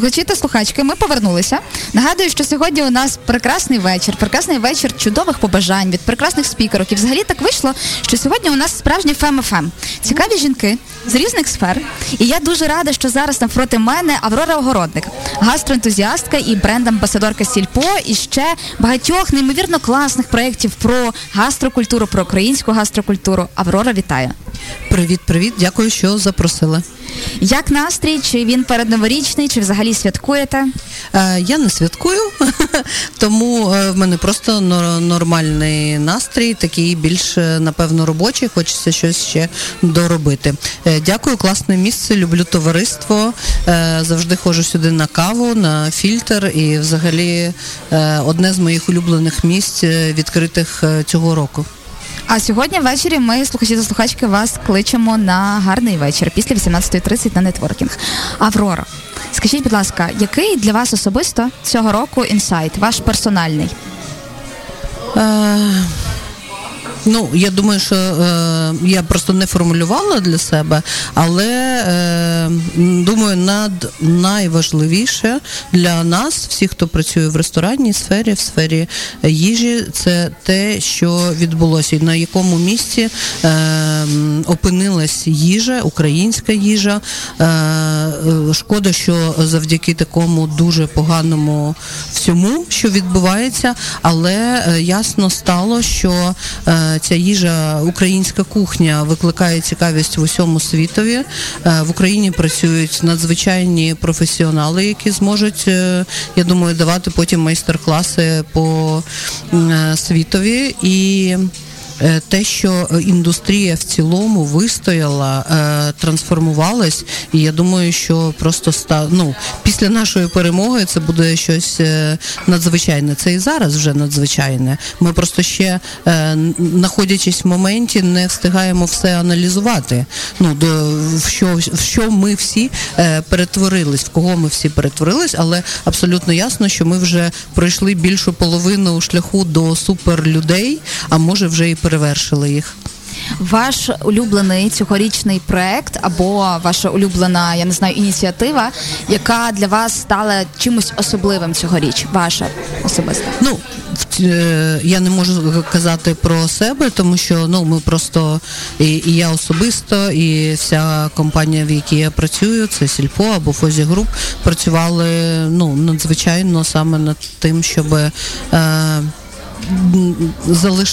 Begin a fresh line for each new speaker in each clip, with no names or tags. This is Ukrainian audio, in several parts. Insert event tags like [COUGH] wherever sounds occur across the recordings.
Слухачі та слухачки, ми повернулися. Нагадую, що сьогодні у нас прекрасний вечір, прекрасний вечір чудових побажань від прекрасних спікерок. І взагалі так вийшло, що сьогодні у нас справжній фем-фем. Цікаві жінки з різних сфер. І я дуже рада, що зараз навпроти мене Аврора Огородник, гастроентузіастка і бренд-амбасадорка Сільпо, і ще багатьох неймовірно класних проєктів про гастрокультуру, про українську гастрокультуру. Аврора вітаю.
Привіт, привіт, дякую, що запросили.
Як настрій? Чи він передноворічний, чи взагалі святкуєте?
Е, я не святкую, [LAUGHS] тому е, в мене просто нормальний настрій, такий більш, е, напевно, робочий, хочеться щось ще доробити. Е, дякую, класне місце, люблю товариство. Е, завжди ходжу сюди на каву, на фільтр і взагалі е, одне з моїх улюблених місць відкритих цього року.
А сьогодні ввечері ми, слухачі та слухачки, вас кличемо на гарний вечір після 18.30 на нетворкінг. Аврора, скажіть, будь ласка, який для вас особисто цього року інсайт, ваш персональний?
Е, Ну, я думаю, що е, я просто не формулювала для себе, але е, думаю, над найважливіше для нас, всіх, хто працює в ресторанній сфері, в сфері їжі, це те, що відбулося, і на якому місці е, опинилась їжа, українська їжа. Е, Шкода, що завдяки такому дуже поганому всьому, що відбувається, але е, ясно стало, що е, ця їжа, українська кухня викликає цікавість в усьому світові. Е, в Україні працюють надзвичайні професіонали, які зможуть, е, я думаю, давати потім майстер-класи по е, світові і. Е, те, що індустрія в цілому вистояла, е, трансформувалась, і я думаю, що просто ста, ну, після нашої перемоги це буде щось е, надзвичайне. Це і зараз вже надзвичайне. Ми просто ще, знаходячись в моменті, не встигаємо все аналізувати. Ну, до в що в що ми всі перетворились, в кого ми всі перетворились, але абсолютно ясно, що ми вже пройшли більшу половину шляху до суперлюдей, а може вже і перевершили їх.
Ваш улюблений цьогорічний проект або ваша улюблена, я не знаю, ініціатива, яка для вас стала чимось особливим цьогоріч, ваша особиста?
Ну е, я не можу казати про себе, тому що ну ми просто і, і я особисто, і вся компанія, в якій я працюю, це Сільпо або Фозі Груп, працювали ну надзвичайно саме над тим, щоб. Е,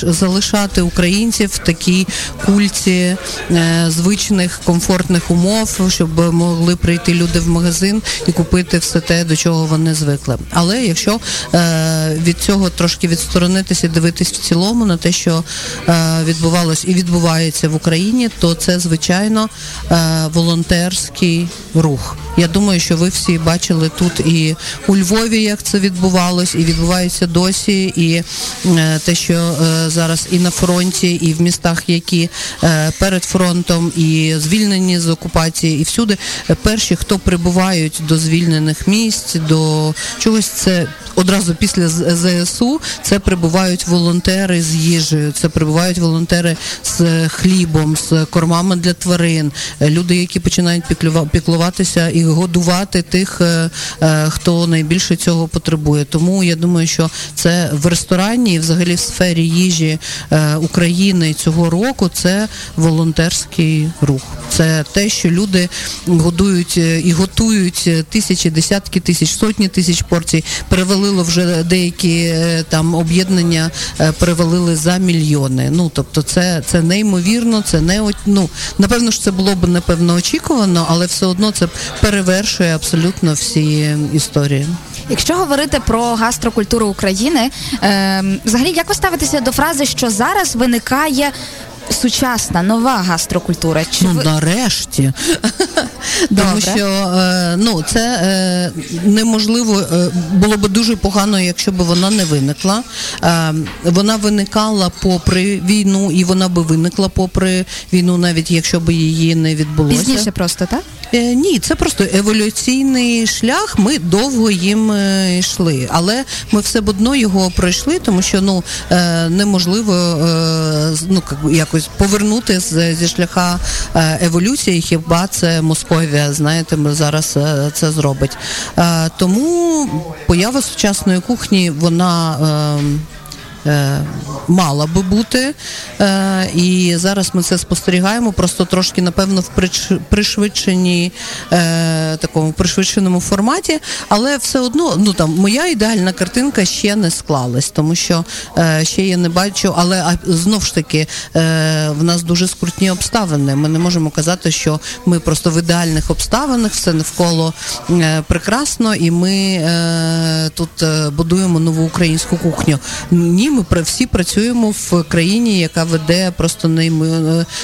залишати українців в такій культі е, звичних комфортних умов, щоб могли прийти люди в магазин і купити все те, до чого вони звикли. Але якщо е, від цього трошки відсторонитися, дивитись в цілому на те, що е, відбувалось і відбувається в Україні, то це звичайно волонтерський рух. Я думаю, що ви всі бачили тут і у Львові, як це відбувалось, і відбувається досі, і Е, те, що е, зараз і на фронті, і в містах, які е, перед фронтом, і звільнені з окупації, і всюди. Перші, хто прибувають до звільнених місць, до чогось це одразу після ЗСУ це прибувають волонтери з їжею, це прибувають волонтери з хлібом, з кормами для тварин, люди, які починають піклуватися і годувати тих, е, е, хто найбільше цього потребує. Тому я думаю, що це в ресторані і взагалі в сфері їжі е, України цього року це волонтерський рух. Це те, що люди годують і готують тисячі, десятки тисяч, сотні тисяч порцій, перевели перевалило вже деякі там об'єднання перевалили за мільйони. Ну тобто, це це неймовірно, це не ну, напевно ж це було б напевно очікувано, але все одно це перевершує абсолютно всі історії.
Якщо говорити про гастрокультуру України, е, взагалі як ви ставитеся до фрази, що зараз виникає сучасна нова гастрокультура?
Чи ну, ви... нарешті. [LAUGHS] Тому що е, ну, це е, неможливо, е, було б дуже погано, якщо б вона не виникла. Вона виникала попри війну, і вона би виникла попри війну, навіть якщо б її не відбулося.
Пізніше просто, так?
Е, ні, це просто еволюційний шлях. Ми довго їм е, йшли, але ми все б одно його пройшли, тому що ну е, неможливо ну якось повернути з, зі шляха е, еволюції. Хіба це Московія? Знаєте, зараз е, це зробить. Тому поява сучасної кухні вона. Е, мала би бути. Е, і зараз ми це спостерігаємо, просто трошки, напевно, в пришвидшенні е, такому пришвидшеному форматі, але все одно ну там моя ідеальна картинка ще не склалась, тому що ще я не бачу, але знов ж таки в нас дуже скрутні обставини. Ми не можемо казати, що ми просто в ідеальних обставинах, все навколо прекрасно, і ми тут будуємо нову українську кухню. Ні, ми всі працюємо в країні, яка веде просто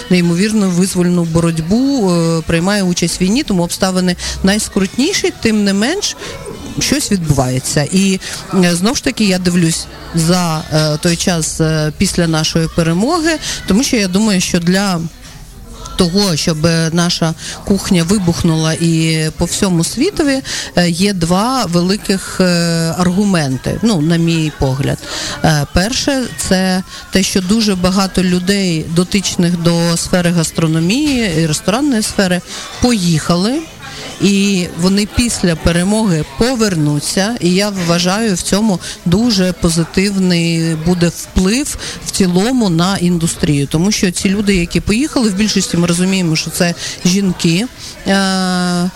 неймовірно визвольну боротьбу, е, приймає участь в війні, тому обставини найскрутніші, тим не менш. Щось відбувається, і знову знов ж таки я дивлюсь за е, той час після нашої перемоги, тому що я думаю, що для того, щоб наша кухня вибухнула і по всьому світові, е, є два великих е, аргументи. Ну, на мій погляд, е, перше, це те, що дуже багато людей, дотичних до сфери гастрономії і ресторанної сфери, поїхали і вони після перемоги повернуться. І я вважаю, в цьому дуже позитивний буде вплив в цілому на індустрію, тому що ці люди, які поїхали, в більшості ми розуміємо, що це жінки. Е, е,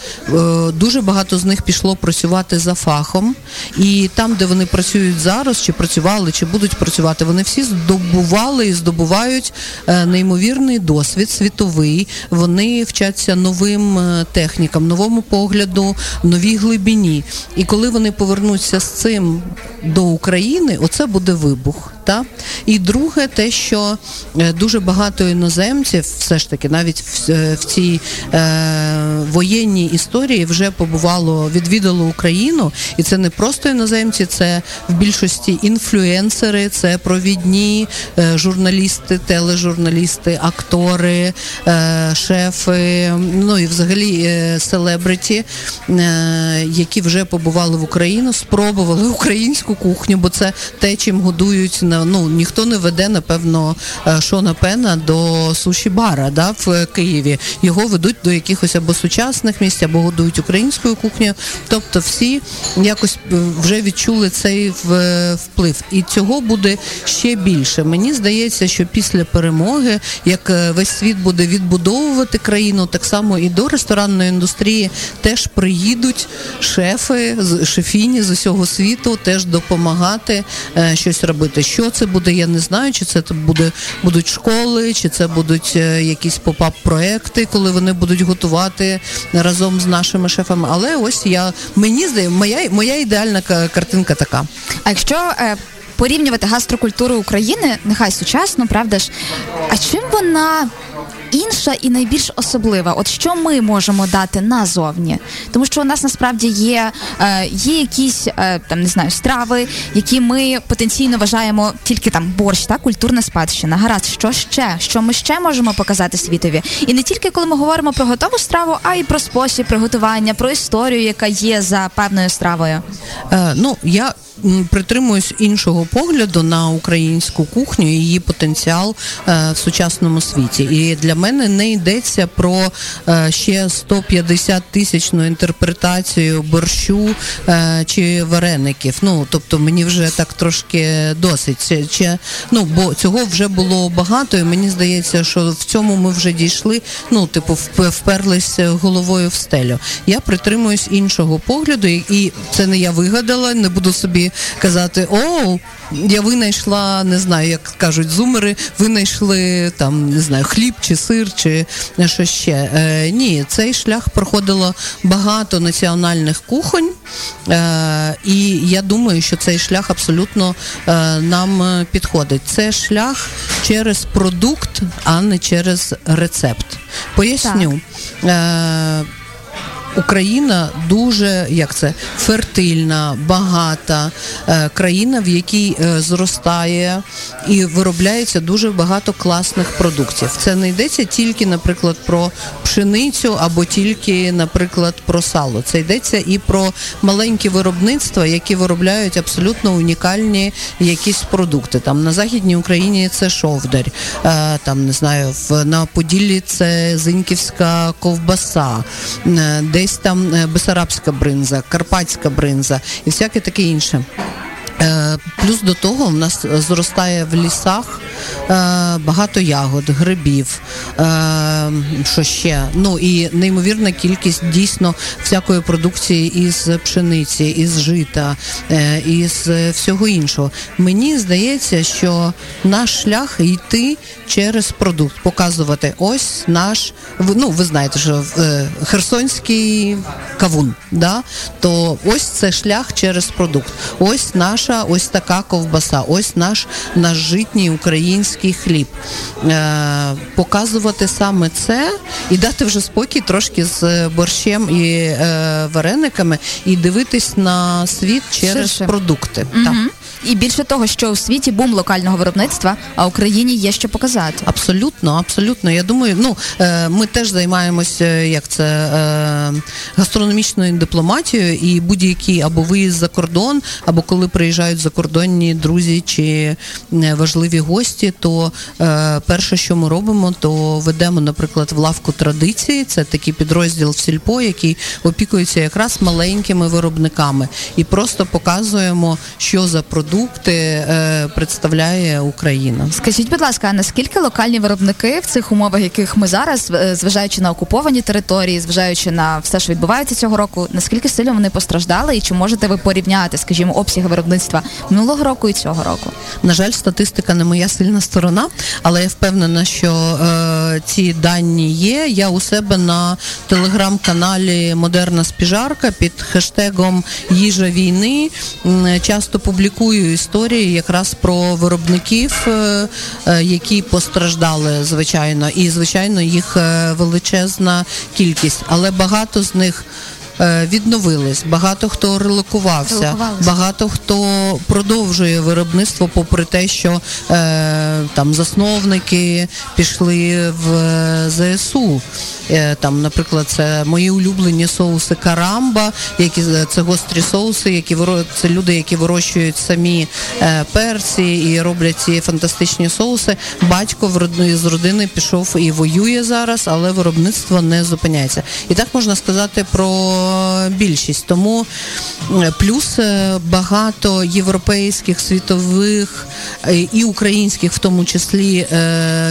дуже багато з них пішло працювати за фахом, і там, де вони працюють зараз, чи працювали, чи будуть працювати, вони всі здобували і здобувають е, неймовірний досвід світовий. Вони вчаться новим технікам, новому новому погляду, новій глибині. І коли вони повернуться з цим до України, оце буде вибух. Та? І друге, те, що е, дуже багато іноземців, все ж таки, навіть в, е, в цій е, воєнній історії вже побувало, відвідало Україну, і це не просто іноземці, це в більшості інфлюенсери, це провідні е, журналісти, тележурналісти, актори, е, шефи, ну і взагалі е, селебриті, які вже побували в Україну, спробували українську кухню, бо це те, чим годують на ну ніхто не веде, напевно, е, Шона Пена до суші бара да, в Києві. Його ведуть до якихось або сучасних місць, або годують українською кухнею. Тобто всі якось е, вже відчули цей вплив. І цього буде ще більше. Мені здається, що після перемоги, як е, весь світ буде відбудовувати країну, так само і до ресторанної індустрії теж приїдуть шефи, шефіні з усього світу, теж допомагати щось робити. Що це буде, я не знаю, чи це буде будуть школи, чи це будуть е, якісь pop-up проекти, коли вони будуть готувати разом з нашими шефами. Але ось я мені здається, моя моя ідеальна картинка така.
А якщо е, порівнювати гастрокультуру України, нехай сучасно, правда ж, а чим вона інша і найбільш особлива. От що ми можемо дати назовні, тому що у нас насправді є е, є якісь е, там не знаю страви, які ми потенційно вважаємо тільки там борщ, та культурна спадщина. Гаразд, що ще? Що ми ще можемо показати світові? І не тільки коли ми говоримо про готову страву, а й про спосіб приготування, про історію, яка є за певною стравою.
Е, ну я притримуюсь іншого погляду на українську кухню і її потенціал е, в сучасному світі. І для мене не йдеться про е, ще 150 тисячну інтерпретацію борщу е, чи вареників. Ну тобто мені вже так трошки досить. Чи, ну бо цього вже було багато, і мені здається, що в цьому ми вже дійшли. Ну, типу, вперлись головою в стелю. Я притримуюсь іншого погляду, і це не я вигадала, не буду собі казати О, я винайшла, не знаю, як кажуть зумери, винайшли там, не знаю, хліб чи сир, чи що ще. Е, Ні, цей шлях проходило багато національних кухонь, е, і я думаю, що цей шлях абсолютно е, нам підходить. Це шлях через продукт, а не через рецепт. Поясню. Е, Україна дуже як це фертильна, багата е, країна, в якій е, зростає і виробляється дуже багато класних продуктів. Це не йдеться тільки, наприклад, про пшеницю або тільки, наприклад, про сало. Це йдеться і про маленькі виробництва, які виробляють абсолютно унікальні якісь продукти. Там на західній Україні це шовдарь, е, там не знаю, на Поділлі це зиньківська ковбаса, десь десь там е, Бесарабська бринза, Карпатська бринза і всяке таке інше. Е, плюс до того в нас зростає в лісах е, багато ягод, грибів, що ще. Ну і неймовірна кількість дійсно всякої продукції із пшениці, із жита, із всього іншого. Мені здається, що наш шлях йти через продукт, показувати ось наш ну ви знаєте, що херсонський кавун, да? то ось це шлях через продукт. Ось наша ось така ковбаса, ось наш наш житній український хліб. Е, Показувати саме це і дати вже спокій трошки з борщем і е, варениками, і дивитись на світ через Ширше. продукти.
Угу. Так. І більше того, що у світі бум локального виробництва, а Україні є що показати.
Абсолютно, абсолютно. Я думаю, ну е, ми теж займаємося як це е, гастрономічною дипломатією, і будь-які або виїзд за кордон, або коли приїжджають закордонні друзі чи е, важливі гості, то перше, що ми робимо, то ведемо, наприклад, в лавку традиції. Це такий підрозділ в сільпо, який опікується якраз маленькими виробниками, і просто показуємо, що за продукт продукти е, представляє Україна.
Скажіть, будь ласка, а наскільки локальні виробники в цих умовах, яких ми зараз, е, зважаючи на окуповані території, зважаючи на все, що відбувається цього року, наскільки сильно вони постраждали, і чи можете ви порівняти, скажімо, обсяги виробництва минулого року і цього року?
На жаль, статистика не моя сильна сторона, але я впевнена, що е, ці дані є. Я у себе на телеграм-каналі Модерна спіжарка під хештегом Їжа війни часто публікую публікую історії якраз про виробників, е, е, які постраждали, звичайно, і звичайно їх е, величезна кількість, але багато з них. Відновились, багато хто релокувався, багато хто продовжує виробництво, попри те, що е, там засновники пішли в ЗСУ. Е, там, наприклад, це мої улюблені соуси карамба, які це гострі соуси, які це люди, які вирощують самі е, перці і роблять ці фантастичні соуси. Батько з родини пішов і воює зараз, але виробництво не зупиняється. І так можна сказати про більшість. Тому плюс е, багато європейських світових і українських, в тому числі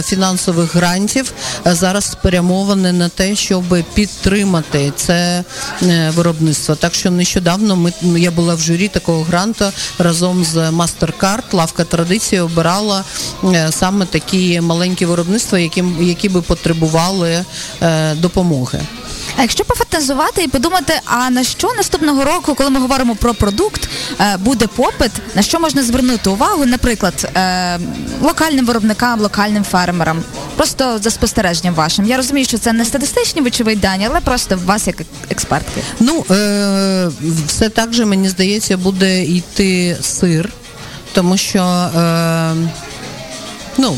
фінансових грантів, зараз спрямоване на те, щоб підтримати це е, виробництво. Так що нещодавно ми я була в журі такого гранту разом з MasterCard, лавка традиції обирала е, саме такі маленькі виробництва, які які би потребували е, допомоги.
А якщо пофантазувати і подумати, а на що наступного року, коли ми говоримо про продукт, е, буде попит, на що можна звернути увагу, наприклад, е, локальним виробникам, локальним фермерам, просто за спостереженням вашим. Я розумію, що це не статистичні вочевидь дані, але просто вас як експертки.
Ну е- все так же мені здається, буде йти сир, тому що. Е- Ну,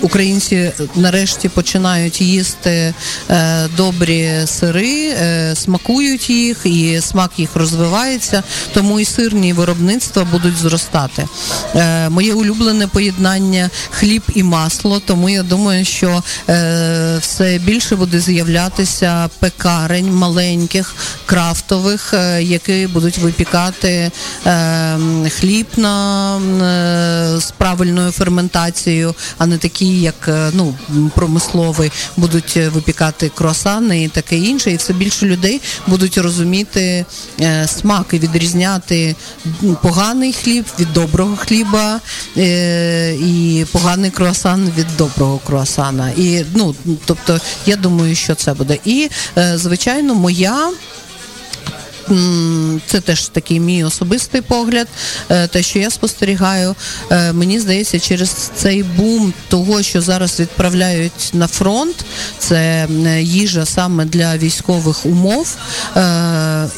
українці нарешті починають їсти е, добрі сири, е, смакують їх, і смак їх розвивається, тому і сирні виробництва будуть зростати. Е, моє улюблене поєднання хліб і масло, тому я думаю, що е, все більше буде з'являтися пекарень маленьких, крафтових, е, які будуть випікати е, хліб на з правильною ферментацією, а не такі як е, ну промисловий, будуть е, випікати круасани і таке інше, і все більше людей будуть розуміти е, смак і відрізняти поганий хліб від доброго хліба і поганий круасан від доброго круасана. І ну тобто, я думаю, що це буде. І звичайно, моя це теж такий мій особистий погляд, е, те, що я спостерігаю. Е, мені здається, через цей бум того, що зараз відправляють на фронт, це їжа саме для військових умов.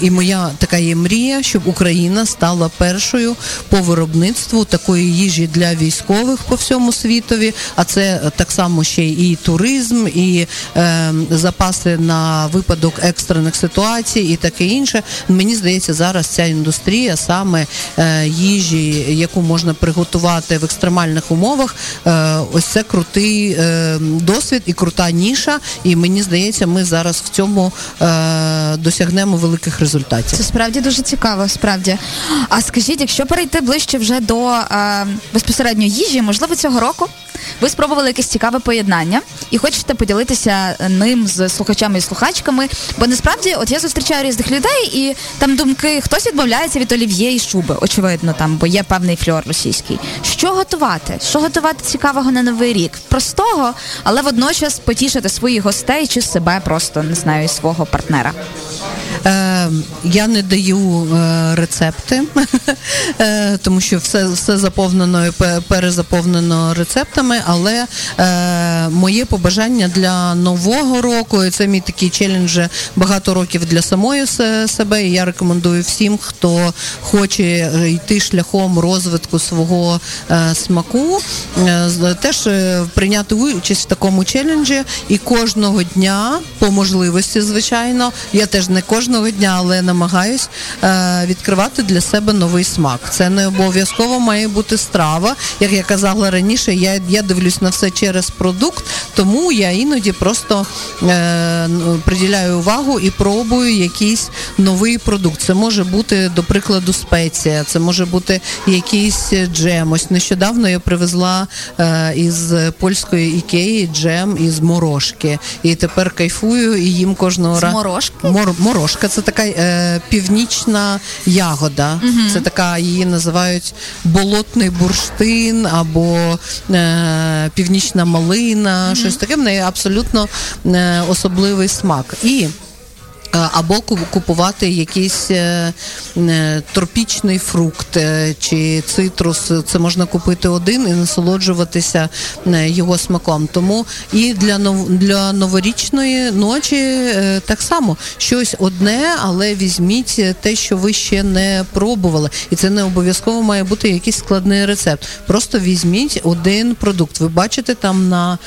І моя така є мрія, щоб Україна стала першою по виробництву такої їжі для військових по всьому світові. А це так само ще і туризм, і е, запаси на випадок екстрених ситуацій, і таке інше. Мені здається, зараз ця індустрія саме е, їжі, яку можна приготувати в екстремальних умовах. Е, ось це крутий е, досвід і крута ніша. І мені здається, ми зараз в цьому досягнемо великих результатів.
Це справді дуже цікаво. Справді. А скажіть, якщо перейти ближче вже до безпосередньо їжі, можливо, цього року ви спробували якесь цікаве поєднання і хочете поділитися ним з слухачами і слухачками. Бо насправді, от я зустрічаю різних людей, і там думки, хтось відмовляється від олів'є і шуби, очевидно, там, бо є певний фльор російський. Що готувати? Що готувати цікавого на новий рік? Простого, але водночас потішити своїх гостей чи себе просто не знаю, свого партнера.
Е, Я не даю е, рецепти, [LAUGHS] е, тому що все все заповнено і перезаповнено рецептами. Але моє побажання для нового року, і це мій такий челендж багато років для самої себе. і Я рекомендую всім, хто хоче йти шляхом розвитку свого смаку, теж прийняти участь в такому челенджі і кожного дня, по можливості, звичайно, я теж не кожного дня, але намагаюсь е, відкривати для себе новий смак. Це не обов'язково має бути страва. Як я казала раніше, я я дивлюсь на все через продукт, тому я іноді просто е, приділяю увагу і пробую якийсь новий продукт. Це може бути, до прикладу, спеція, це може бути якийсь джем. Ось нещодавно я привезла е, із польської ікеї джем із морошки. І тепер кайфую і їм кожного разу.
Морошки?
Мор, морошка це така е, північна ягода. Угу. Це така, її називають болотний бурштин або е, північна малина, угу. щось таке. В неї абсолютно е, особливий смак. І або купувати якийсь е, е, тропічний фрукт чи цитрус. Це можна купити один і насолоджуватися його смаком. Тому і для для новорічної ночі так само щось одне, але візьміть те, що ви ще не пробували, і це не обов'язково має бути якийсь складний рецепт. Просто візьміть один продукт. Ви бачите там на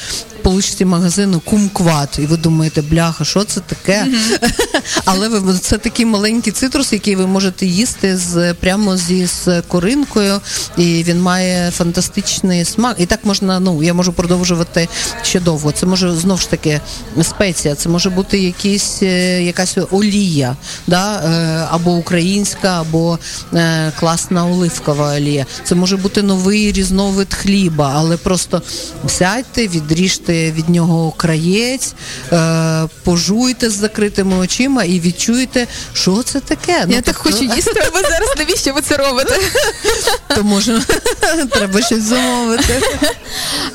поличці магазину кумкват, і ви думаєте, бляха, що це таке? [LAUGHS] Але ви це такий маленький цитрус, який ви можете їсти з прямо зі з коринкою, і він має фантастичний смак. І так можна, ну я можу продовжувати ще довго. Це може знову ж таки спеція, це може бути якісь, е, якась олія, да? Е, або українська, або е, класна оливкова олія. Це може бути новий різновид хліба, але просто сядьте, відріжте від нього краєць, пожуйте з закритими очима і відчуєте, що це таке.
Я ну, так тобто... хочу їсти, а ви [LAUGHS] зараз навіщо ви це робите?
То може [LAUGHS] треба щось замовити.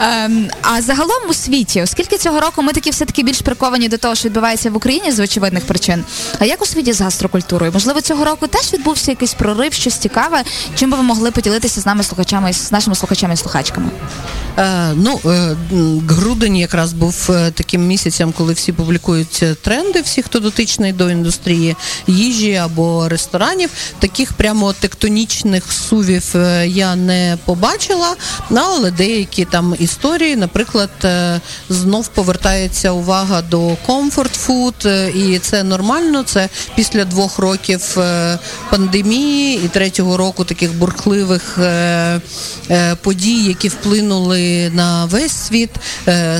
Ем, а загалом у світі, оскільки цього року ми такі все-таки більш приковані до того, що відбувається в Україні з очевидних причин. А як у світі з гастрокультурою? Можливо, цього року теж відбувся якийсь прорив, щось цікаве, чим би ви могли поділитися з нами слухачами, з нашими слухачами і слухачками?
Е, ну, е, грудень якраз був е, таким місяцем, коли всі публікують тренди, всі, хто дотичний до індустрії їжі або ресторанів. Таких прямо тектонічних сувів е, я не побачила, але деякі там історії, наприклад, е, знов повертається увага до е, і це нормально. Це після двох років пандемії і третього року таких бурхливих подій, які вплинули на весь світ.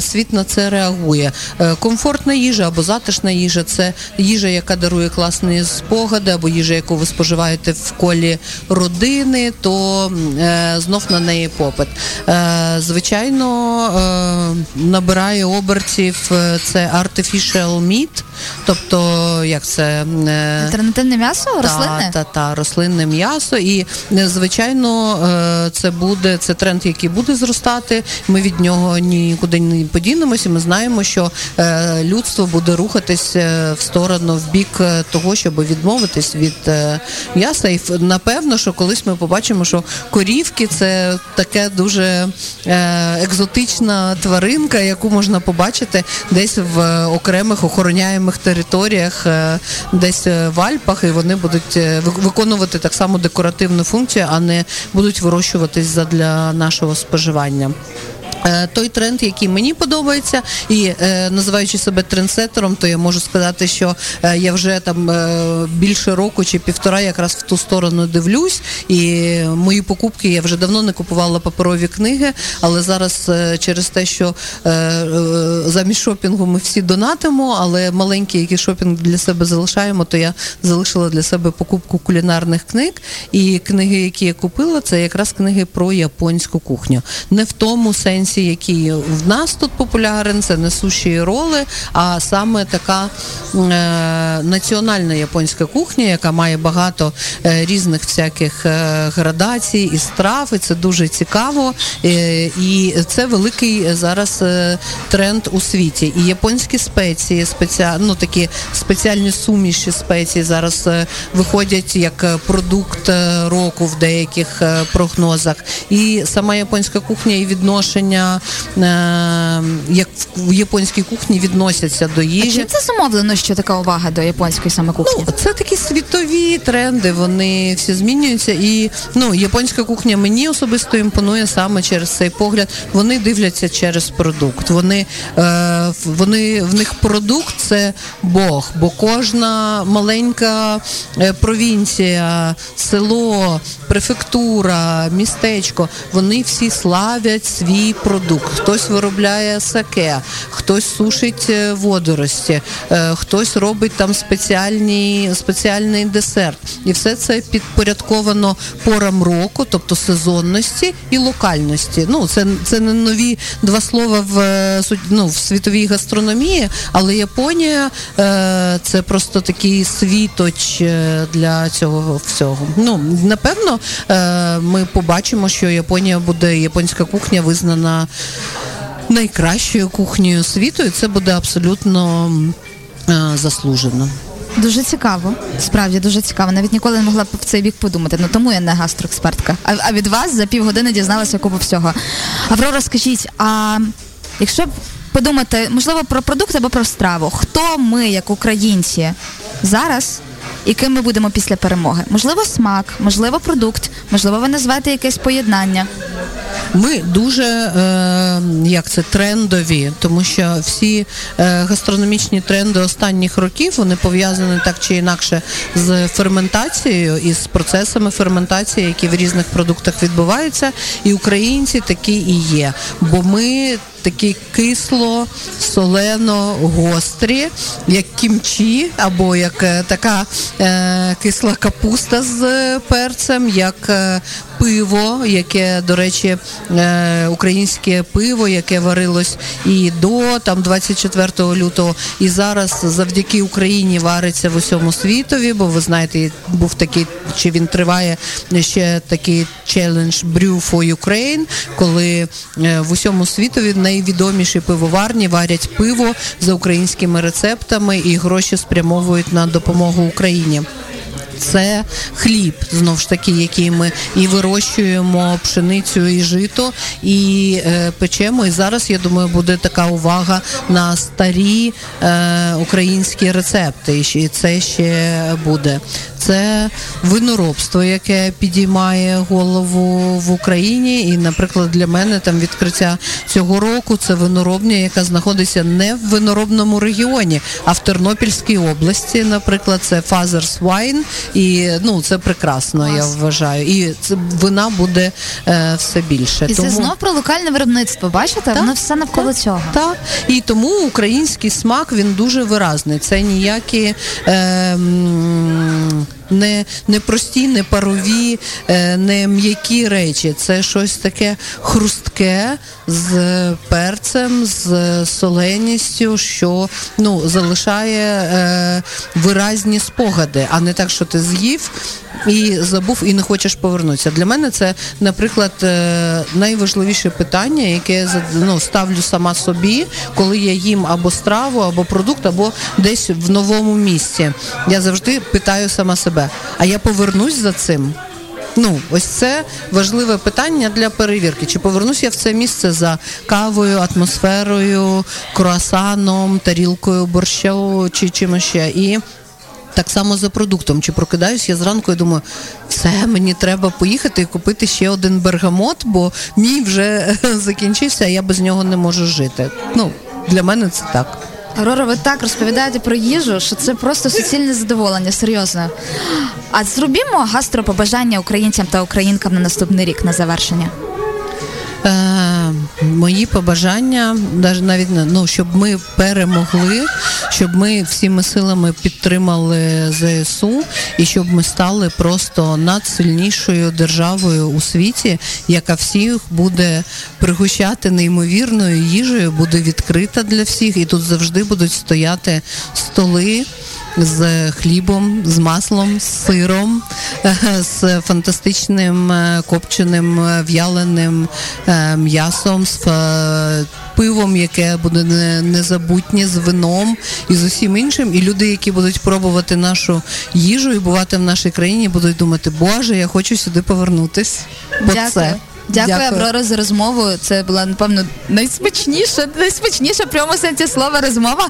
Світ на це реагує. Комфортна їжа або затишна їжа це їжа, яка дарує класні спогади, або їжа, яку ви споживаєте в колі родини, то е, знов на неї попит. Е, звичайно, е, набирає обертів е, це artificial meat, тобто як це
е, альтернативне м'ясо, рослинне?
Та, та, та, рослинне м'ясо. І е, звичайно, це буде це тренд, який буде зростати. Ми від нього нікуди подінемося. Ми знаємо, що е, людство буде рухатись е, в сторону в бік е, того, щоб відмовитись від м'яса. І напевно, що колись ми побачимо, що корівки це таке дуже екзотична тваринка, яку можна побачити десь в окремих охороняємих територіях, десь в Альпах, і вони будуть виконувати так само декоративну функцію, а не будуть вирощуватись задля нашого споживання. Е, той тренд, який мені подобається, і е, називаючи себе трендсетером, то я можу сказати, що е, я вже там більше року чи півтора якраз в ту сторону дивлюсь. І мої покупки я вже давно не купувала паперові книги, але зараз через те, що замість шопінгу ми всі донатимо, але маленький який шопінг для себе залишаємо, то я залишила для себе покупку кулінарних книг. І книги, які я купила, це якраз книги про японську кухню. Не в тому сенсі танці, який в нас тут популярен, це не суші роли, а саме така е, національна японська кухня, яка має багато е, різних всяких е, градацій і страв, і це дуже цікаво. Е, і це великий зараз е, тренд у світі. І японські спеції, спеціа... ну, такі спеціальні суміші спеції зараз е, виходять як продукт року в деяких прогнозах. І сама японська кухня і відношення Е, як в японській кухні відносяться до їжі. А
чим це зумовлено, що така увага до японської саме кухні?
Ну, Це такі світові тренди, вони всі змінюються. І ну, японська кухня мені особисто імпонує саме через цей погляд. Вони дивляться через продукт. Вони е, вони в них продукт це Бог, бо кожна маленька е, провінція, село, префектура, містечко, вони всі славять свій продукт продукт, хтось виробляє саке, хтось сушить е, водорості, е, хтось робить там спеціальні, спеціальний десерт. І все це підпорядковано порам року, тобто сезонності і локальності. Ну, Це це не нові два слова в е, ну, в світовій гастрономії, але Японія це просто такий світоч для цього всього. Ну, Напевно, ми побачимо, що Японія буде, японська кухня визнана найкращою кухнею світу, і це буде абсолютно е, заслужено.
Дуже цікаво, справді дуже цікаво. Навіть ніколи не могла б в цей бік подумати. Ну тому я не гастроекспертка. А, а від вас за півгодини дізналася купу всього. Аврора, скажіть, а якщо подумати, можливо, про продукт або про страву, хто ми, як українці, зараз і ким ми будемо після перемоги? Можливо, смак, можливо, продукт, можливо, ви назвете якесь поєднання.
Ми дуже е, як це трендові, тому що всі е, гастрономічні тренди останніх років вони пов'язані так чи інакше з ферментацією і з процесами ферментації, які в різних продуктах відбуваються, і українці такі і є. Бо ми такі кисло, солено, гострі, як кімчі, або як е, така е, кисла капуста з перцем, як е, пиво, яке, до речі, е, українське пиво, яке варилось і до там 24 лютого, і зараз завдяки Україні вариться в усьому світові, бо ви знаєте, був такий, чи він триває ще такий челендж Brew for Ukraine, коли е, в усьому світові найвідоміші пивоварні варять пиво за українськими рецептами і гроші спрямовують на допомогу Україні це хліб, знову ж таки, який ми і вирощуємо пшеницю і жито, і е, печемо. І зараз я думаю, буде така увага на старі е, українські рецепти. І це ще буде. Це виноробство, яке підіймає голову в Україні. І, наприклад, для мене там відкриття цього року це виноробня, яка знаходиться не в виноробному регіоні, а в Тернопільській області. Наприклад, це Father's Wine, і ну це прекрасно, я вважаю. І це вина буде е, все більше.
І тому... це знов про локальне виробництво. Бачите? Так, Воно все навколо
так,
цього.
Так. І тому український смак він дуже виразний. Це ніякі. Е, не, не прості, не парові, е, не м'які речі. Це щось таке хрустке з перцем, з соленістю, що ну, залишає е, виразні спогади, а не так, що ти з'їв. І забув і не хочеш повернутися. Для мене це, наприклад, е, найважливіше питання, яке я ну, ставлю сама собі, коли я їм або страву, або продукт, або десь в новому місці. Я завжди питаю сама себе: а я повернусь за цим? Ну, ось це важливе питання для перевірки. Чи повернусь я в це місце за кавою, атмосферою, круасаном, тарілкою борщу чи чимось ще. І так само за продуктом. Чи прокидаюсь я зранку і думаю, все, мені треба поїхати і купити ще один бергамот, бо мій вже [LAUGHS] закінчився, а я без нього не можу жити. Ну, для мене це так.
Аврора, ви так розповідаєте про їжу, що це просто суцільне задоволення, серйозно. А зробімо гастропобажання українцям та українкам на наступний рік на завершення.
Е, мої побажання, навіть ну, щоб ми перемогли, щоб ми всіми силами підтримали ЗСУ і щоб ми стали просто надсильнішою державою у світі, яка всіх буде пригощати неймовірною їжею, буде відкрита для всіх, і тут завжди будуть стояти столи з хлібом, з маслом, з сиром, [LAUGHS] з фантастичним е, копченим е, в'яленим е, м'ясом, з пивом, яке буде незабутнє, з вином і з усім іншим. І люди, які будуть пробувати нашу їжу і бувати в нашій країні, будуть думати, Боже, я хочу сюди повернутись.
Дякую. Це. Дякую, Дякую, Аврора, за розмову. Це була напевно найсмачніша, найсмачніша прямо сенсі слова розмова.